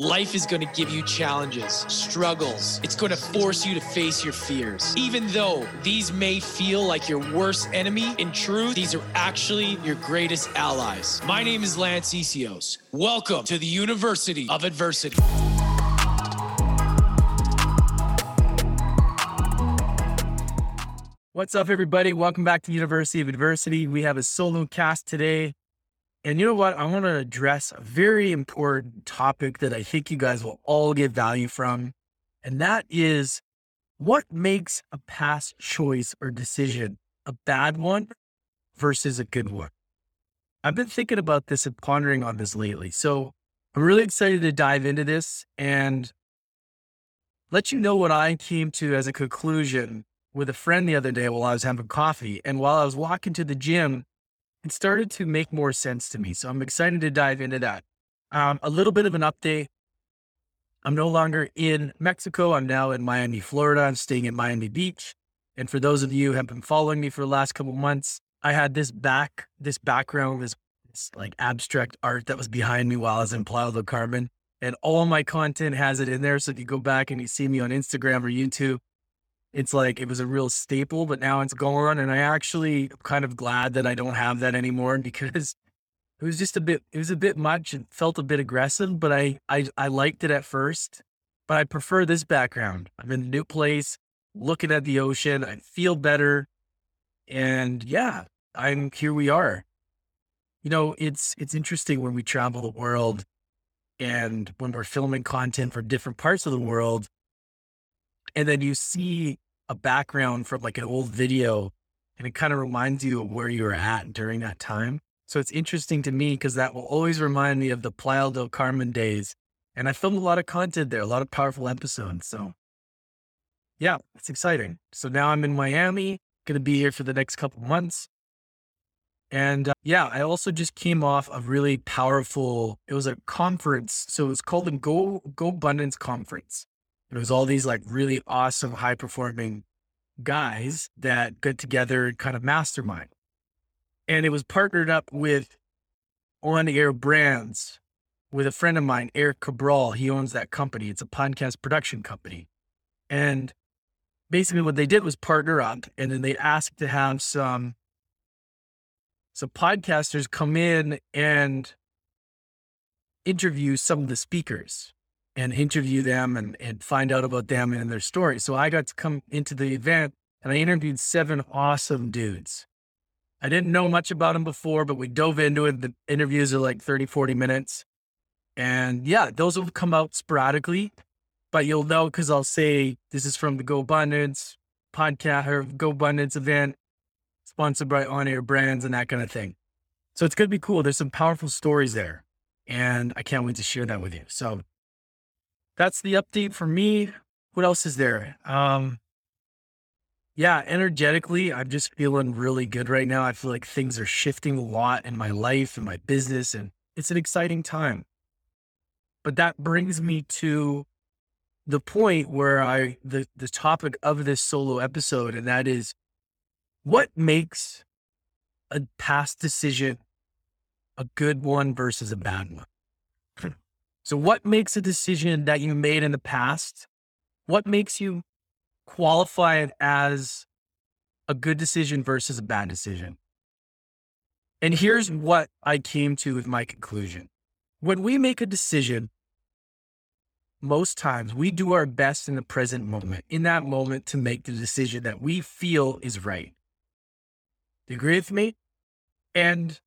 Life is going to give you challenges, struggles. It's going to force you to face your fears. Even though these may feel like your worst enemy, in truth, these are actually your greatest allies. My name is Lance Essihos. Welcome to the University of Adversity. What's up, everybody? Welcome back to University of Adversity. We have a solo cast today. And you know what? I want to address a very important topic that I think you guys will all get value from. And that is what makes a past choice or decision a bad one versus a good one? I've been thinking about this and pondering on this lately. So I'm really excited to dive into this and let you know what I came to as a conclusion with a friend the other day while I was having coffee. And while I was walking to the gym, it started to make more sense to me. So I'm excited to dive into that. Um, a little bit of an update. I'm no longer in Mexico. I'm now in Miami, Florida. I'm staying in Miami Beach. And for those of you who have been following me for the last couple months, I had this back, this background, this, this like abstract art that was behind me while I was in Playa del Carmen. And all my content has it in there. So if you go back and you see me on Instagram or YouTube, it's like it was a real staple, but now it's gone. And I actually kind of glad that I don't have that anymore because it was just a bit, it was a bit much. It felt a bit aggressive, but I, I, I liked it at first, but I prefer this background. I'm in a new place, looking at the ocean. I feel better. And yeah, I'm here we are. You know, it's, it's interesting when we travel the world and when we're filming content for different parts of the world and then you see a background from like an old video and it kind of reminds you of where you were at during that time. So it's interesting to me because that will always remind me of the Playa del Carmen days. And I filmed a lot of content there, a lot of powerful episodes. So yeah, it's exciting. So now I'm in Miami, going to be here for the next couple months. And uh, yeah, I also just came off a really powerful, it was a conference. So it's called the Go, Go Abundance Conference. It was all these like really awesome, high performing guys that got together and kind of mastermind. And it was partnered up with on air brands with a friend of mine, Eric Cabral. He owns that company. It's a podcast production company. And basically what they did was partner up and then they asked to have some some podcasters come in and interview some of the speakers and interview them and, and find out about them and their story. So I got to come into the event and I interviewed seven awesome dudes. I didn't know much about them before, but we dove into it. The interviews are like 30, 40 minutes. And yeah, those will come out sporadically, but you'll know because I'll say this is from the Go Abundance podcast or Go Abundance event, sponsored by On Air Brands and that kind of thing. So it's going to be cool. There's some powerful stories there. And I can't wait to share that with you. So that's the update for me. What else is there? Um, yeah, energetically, I'm just feeling really good right now. I feel like things are shifting a lot in my life and my business, and it's an exciting time. But that brings me to the point where I the the topic of this solo episode, and that is what makes a past decision a good one versus a bad one. So, what makes a decision that you made in the past? What makes you qualify it as a good decision versus a bad decision? And here's what I came to with my conclusion. When we make a decision, most times we do our best in the present moment, in that moment to make the decision that we feel is right. Do you agree with me? And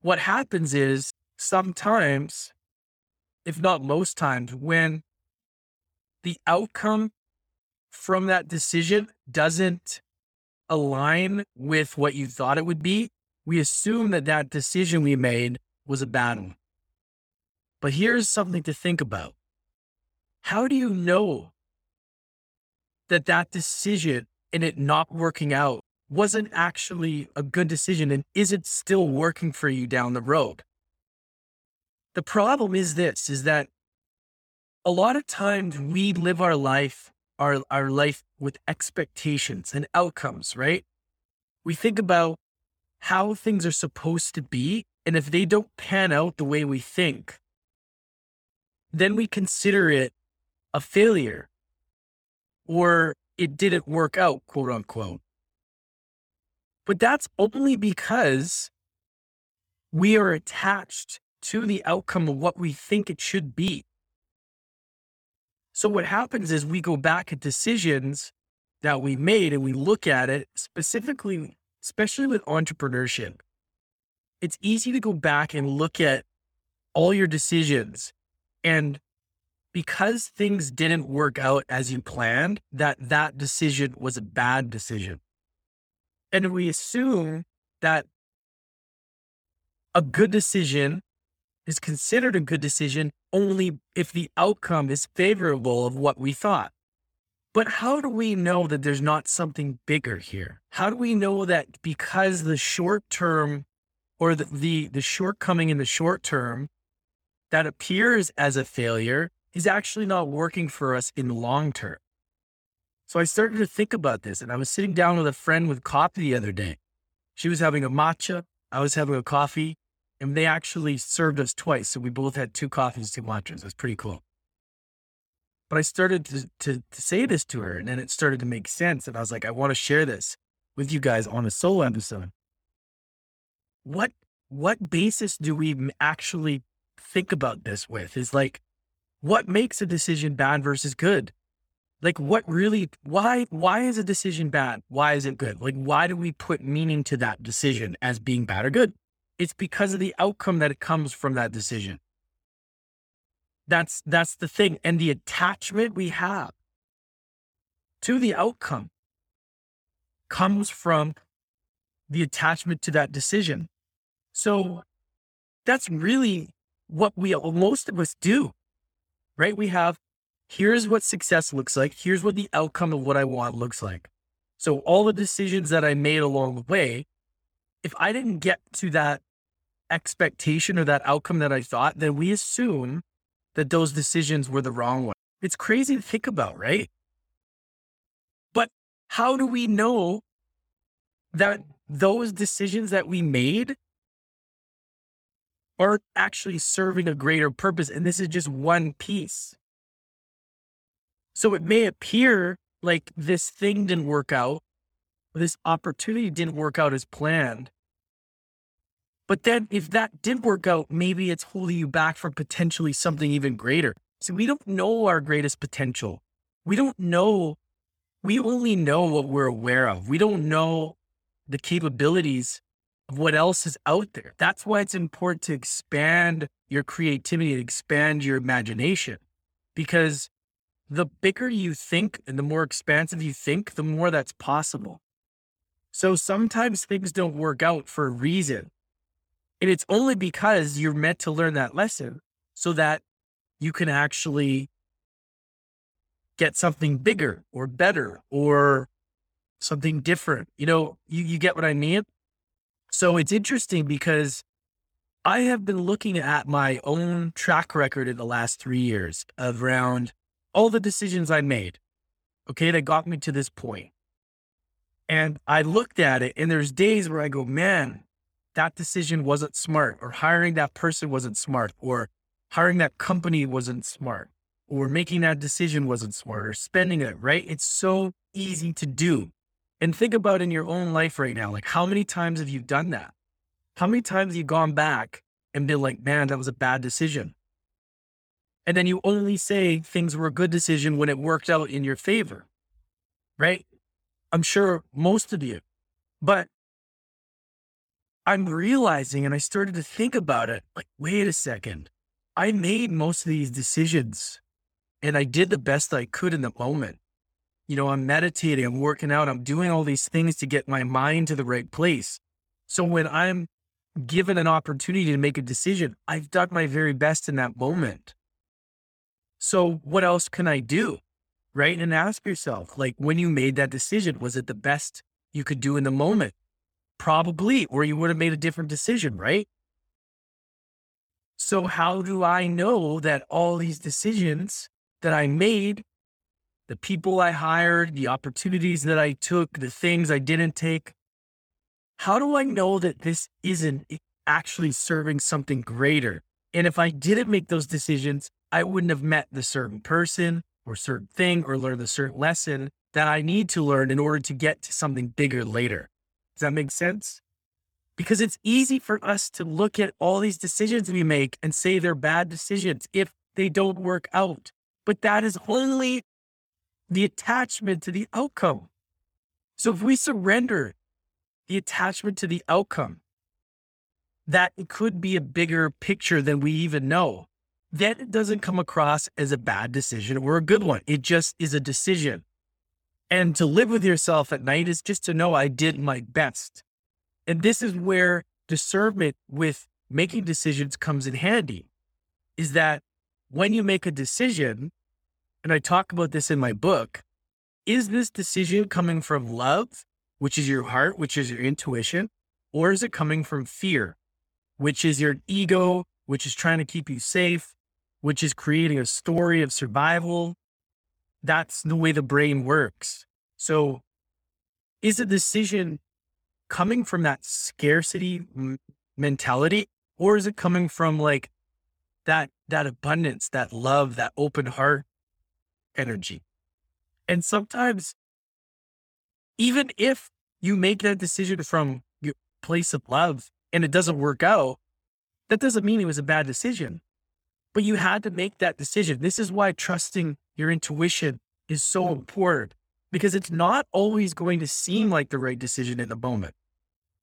what happens is sometimes if not most times, when the outcome from that decision doesn't align with what you thought it would be, we assume that that decision we made was a bad one. But here's something to think about. How do you know that that decision and it not working out wasn't actually a good decision? And is it still working for you down the road? The problem is this is that a lot of times we live our life our our life with expectations and outcomes, right? We think about how things are supposed to be and if they don't pan out the way we think, then we consider it a failure or it didn't work out, quote unquote. But that's only because we are attached to the outcome of what we think it should be. So what happens is we go back at decisions that we made and we look at it specifically, especially with entrepreneurship. It's easy to go back and look at all your decisions and because things didn't work out as you planned, that that decision was a bad decision. And we assume that a good decision is considered a good decision only if the outcome is favorable of what we thought. But how do we know that there's not something bigger here? How do we know that because the short term or the, the, the shortcoming in the short term that appears as a failure is actually not working for us in the long term? So I started to think about this and I was sitting down with a friend with coffee the other day. She was having a matcha. I was having a coffee and they actually served us twice. So we both had two coffees, two matchas. It was pretty cool. But I started to, to, to say this to her and then it started to make sense. And I was like, I want to share this with you guys on a solo episode. What, what basis do we actually think about this with is like, what makes a decision bad versus good? like what really why why is a decision bad why is it good like why do we put meaning to that decision as being bad or good it's because of the outcome that it comes from that decision that's that's the thing and the attachment we have to the outcome comes from the attachment to that decision so that's really what we most of us do right we have here's what success looks like. Here's what the outcome of what I want looks like. So all the decisions that I made along the way, if I didn't get to that expectation or that outcome that I thought, then we assume that those decisions were the wrong one. It's crazy to think about, right? But how do we know that those decisions that we made are actually serving a greater purpose? And this is just one piece. So it may appear like this thing didn't work out, this opportunity didn't work out as planned. But then if that did work out, maybe it's holding you back from potentially something even greater. So we don't know our greatest potential. We don't know, we only know what we're aware of. We don't know the capabilities of what else is out there. That's why it's important to expand your creativity, and expand your imagination, because the bigger you think and the more expansive you think, the more that's possible. So sometimes things don't work out for a reason. And it's only because you're meant to learn that lesson so that you can actually get something bigger or better or something different. You know, you, you get what I mean? So it's interesting because I have been looking at my own track record in the last three years around all the decisions I made, okay, that got me to this point. And I looked at it, and there's days where I go, man, that decision wasn't smart, or hiring that person wasn't smart, or hiring that company wasn't smart, or making that decision wasn't smart, or spending it, right? It's so easy to do. And think about in your own life right now, like how many times have you done that? How many times have you gone back and been like, man, that was a bad decision? And then you only say things were a good decision when it worked out in your favor, right? I'm sure most of you, but I'm realizing, and I started to think about it like, wait a second. I made most of these decisions and I did the best I could in the moment. You know, I'm meditating, I'm working out, I'm doing all these things to get my mind to the right place. So when I'm given an opportunity to make a decision, I've done my very best in that moment. So what else can I do? Right. And ask yourself, like, when you made that decision, was it the best you could do in the moment? Probably, or you would have made a different decision, right? So, how do I know that all these decisions that I made, the people I hired, the opportunities that I took, the things I didn't take, how do I know that this isn't actually serving something greater? And if I didn't make those decisions, I wouldn't have met the certain person or certain thing or learned the certain lesson that I need to learn in order to get to something bigger later. Does that make sense? Because it's easy for us to look at all these decisions we make and say they're bad decisions if they don't work out. But that is only the attachment to the outcome. So if we surrender the attachment to the outcome, that it could be a bigger picture than we even know, then it doesn't come across as a bad decision or a good one. It just is a decision. And to live with yourself at night is just to know I did my best. And this is where discernment with making decisions comes in handy is that when you make a decision, and I talk about this in my book, is this decision coming from love, which is your heart, which is your intuition, or is it coming from fear, which is your ego, which is trying to keep you safe, which is creating a story of survival? That's the way the brain works. So, is a decision coming from that scarcity m- mentality, or is it coming from like that that abundance, that love, that open heart energy? And sometimes, even if you make that decision from your place of love and it doesn't work out, that doesn't mean it was a bad decision. But you had to make that decision. This is why trusting your intuition is so hmm. important because it's not always going to seem like the right decision in the moment.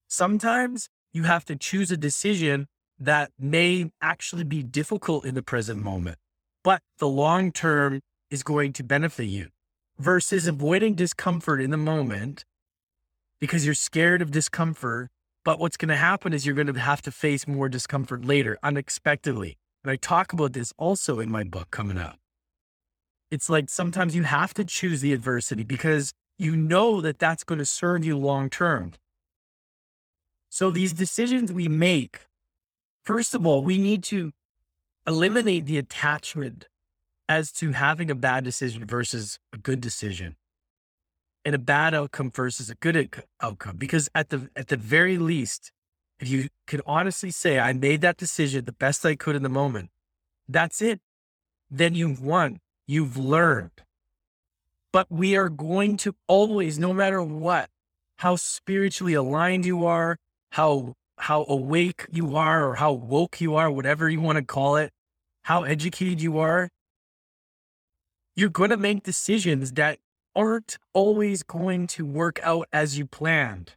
Sometimes you have to choose a decision that may actually be difficult in the present moment, but the long term is going to benefit you versus avoiding discomfort in the moment because you're scared of discomfort. But what's going to happen is you're going to have to face more discomfort later, unexpectedly. And I talk about this also in my book coming up. It's like sometimes you have to choose the adversity because you know that that's going to serve you long term. So these decisions we make, first of all, we need to eliminate the attachment as to having a bad decision versus a good decision and a bad outcome versus a good outcome because at the at the very least if you can honestly say i made that decision the best i could in the moment that's it then you've won you've learned but we are going to always no matter what how spiritually aligned you are how how awake you are or how woke you are whatever you want to call it how educated you are you're going to make decisions that aren't always going to work out as you planned.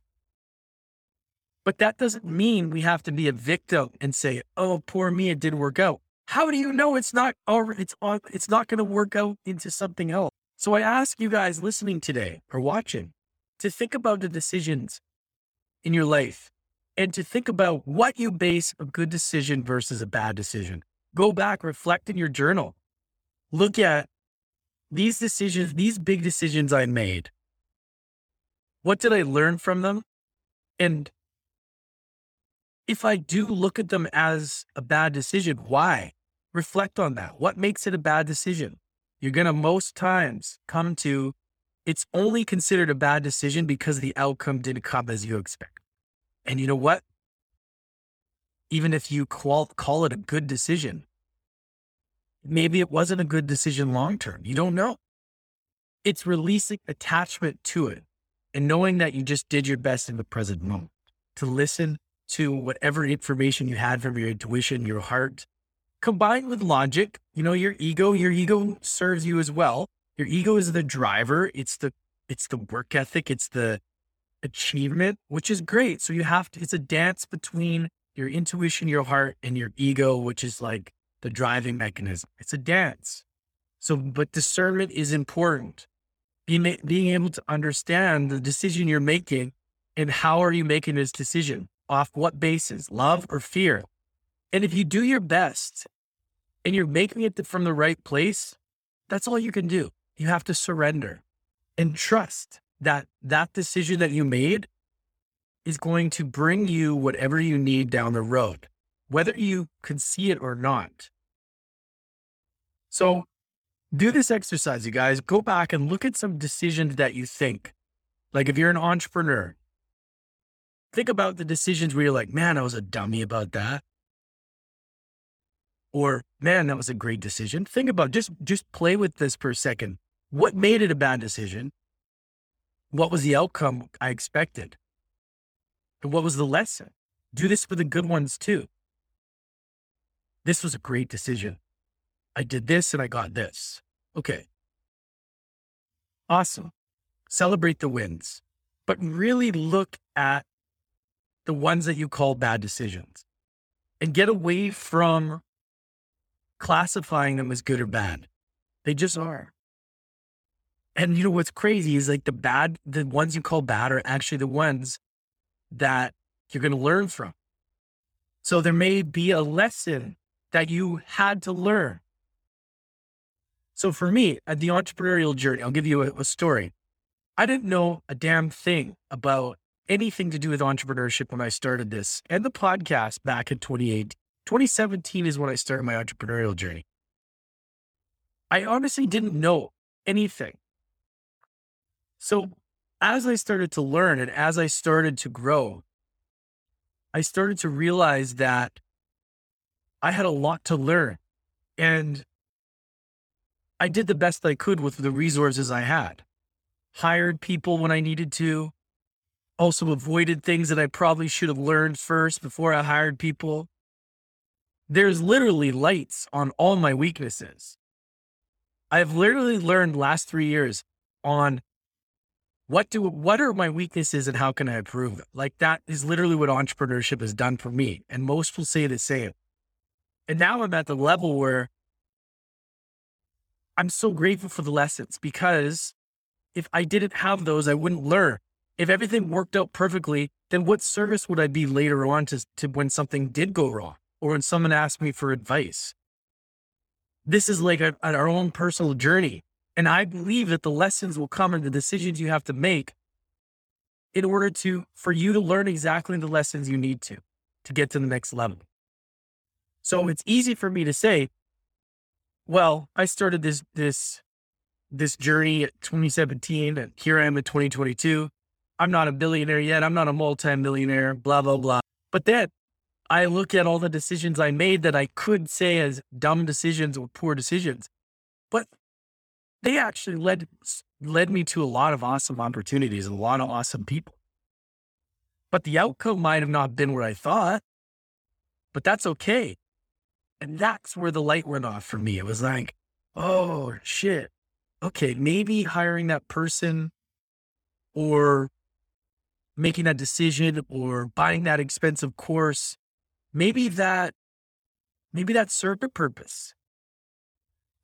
But that doesn't mean we have to be a victim and say, "Oh, poor me, it didn't work out." How do you know it's not or it's on it's not going to work out into something else? So I ask you guys listening today or watching to think about the decisions in your life and to think about what you base a good decision versus a bad decision. Go back, reflect in your journal. Look at these decisions, these big decisions I made, what did I learn from them? And if I do look at them as a bad decision, why? Reflect on that. What makes it a bad decision? You're going to most times come to it's only considered a bad decision because the outcome didn't come as you expect. And you know what? Even if you call, call it a good decision, maybe it wasn't a good decision long term. You don't know. It's releasing attachment to it and knowing that you just did your best in the present moment to listen to whatever information you had from your intuition, your heart, combined with logic. You know, your ego, your ego serves you as well. Your ego is the driver. It's the, it's the work ethic. It's the achievement, which is great. So you have to, it's a dance between your intuition, your heart, and your ego, which is like the driving mechanism. It's a dance. So, but discernment is important. Being, being able to understand the decision you're making and how are you making this decision? Off what basis? Love or fear? And if you do your best and you're making it from the right place, that's all you can do. You have to surrender and trust that that decision that you made is going to bring you whatever you need down the road, whether you can see it or not. So do this exercise, you guys. Go back and look at some decisions that you think. Like if you're an entrepreneur, think about the decisions where you're like, man, I was a dummy about that. Or, man, that was a great decision. Think about just just play with this for a second. What made it a bad decision? What was the outcome I expected? And what was the lesson? Do this for the good ones too. This was a great decision. I did this and I got this. Okay. Awesome. Celebrate the wins, but really look at the ones that you call bad decisions and get away from classifying them as good or bad. They just are. And you know what's crazy is like the bad, the ones you call bad are actually the ones that you're going to learn from. So there may be a lesson that you had to learn. So for me, at the entrepreneurial journey, I'll give you a, a story. I didn't know a damn thing about anything to do with entrepreneurship when I started this and the podcast back in 2018. 2017 is when I started my entrepreneurial journey. I honestly didn't know anything. So as I started to learn and as I started to grow, I started to realize that I had a lot to learn and I did the best I could with the resources I had. Hired people when I needed to, also avoided things that I probably should have learned first before I hired people. There's literally lights on all my weaknesses. I've literally learned last three years on what do what are my weaknesses and how can I improve? Like that is literally what entrepreneurship has done for me. And most will say the same. And now I'm at the level where I'm so grateful for the lessons because if I didn't have those, I wouldn't learn. If everything worked out perfectly, then what service would I be later on to, to when something did go wrong or when someone asked me for advice? This is like a, our own personal journey. And I believe that the lessons will come in the decisions you have to make in order to, for you to learn exactly the lessons you need to, to get to the next level. So it's easy for me to say, well, I started this, this, this journey at 2017 and here I am in 2022. I'm not a billionaire yet. I'm not a multimillionaire, blah, blah, blah. But then I look at all the decisions I made that I could say as dumb decisions or poor decisions, but they actually led, led me to a lot of awesome opportunities and a lot of awesome people. But the outcome might have not been what I thought, but that's okay and that's where the light went off for me. It was like, oh shit. Okay, maybe hiring that person or making that decision or buying that expensive course, maybe that maybe that served a purpose.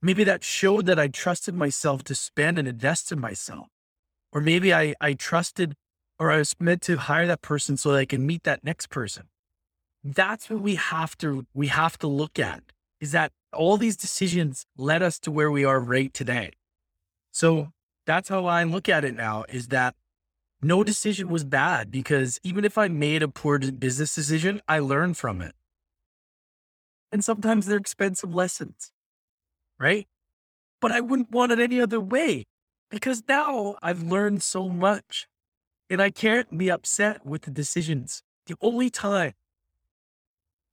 Maybe that showed that I trusted myself to spend and invest in myself. Or maybe I, I trusted or I was meant to hire that person so that I can meet that next person that's what we have to we have to look at is that all these decisions led us to where we are right today. So that's how I look at it now is that no decision was bad because even if I made a poor business decision, I learned from it. And sometimes they're expensive lessons, right? But I wouldn't want it any other way because now I've learned so much and I can't be upset with the decisions. The only time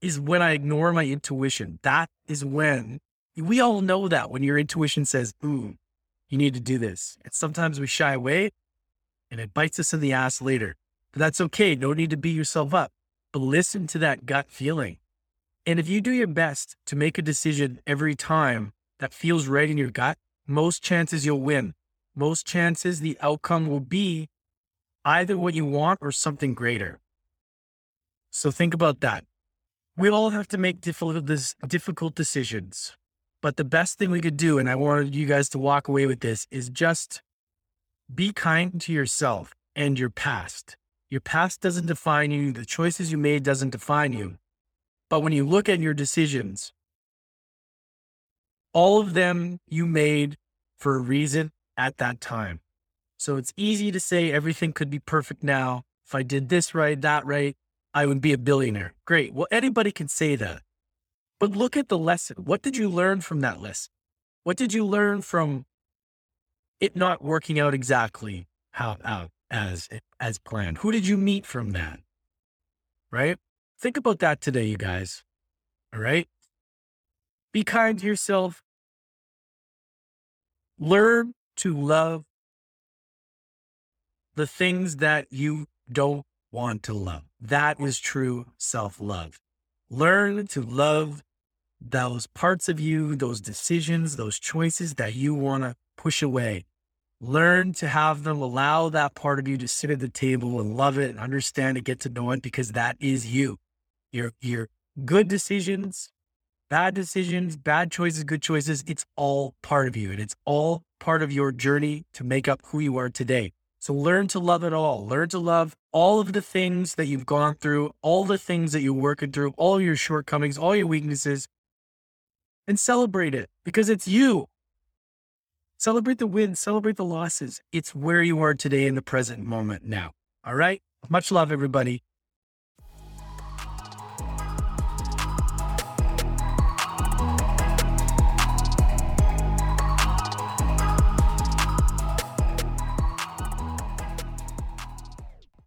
is when I ignore my intuition. That is when we all know that when your intuition says, ooh, you need to do this. And sometimes we shy away and it bites us in the ass later. But that's okay. No need to beat yourself up, but listen to that gut feeling. And if you do your best to make a decision every time that feels right in your gut, most chances you'll win. Most chances the outcome will be either what you want or something greater. So think about that. We all have to make difficult, decisions. But the best thing we could do, and I wanted you guys to walk away with this, is just be kind to yourself and your past. Your past doesn't define you. The choices you made doesn't define you. But when you look at your decisions, all of them you made for a reason at that time. So it's easy to say everything could be perfect now. If I did this right, that right, I would be a billionaire. Great. Well, anybody can say that. But look at the lesson. What did you learn from that lesson? What did you learn from it not working out exactly how, how as as planned? Who did you meet from that? Right? Think about that today, you guys. All right. Be kind to yourself. Learn to love the things that you don't want to love. That is true self love. Learn to love those parts of you, those decisions, those choices that you want to push away. Learn to have them allow that part of you to sit at the table and love it and understand it, get to know it, because that is you. Your your good decisions, bad decisions, bad choices, good choices, it's all part of you. And it's all part of your journey to make up who you are today. So learn to love it all. Learn to love all of the things that you've gone through, all the things that you're working through, all your shortcomings, all your weaknesses, and celebrate it because it's you. Celebrate the wins, celebrate the losses. It's where you are today in the present moment now. All right. Much love, everybody.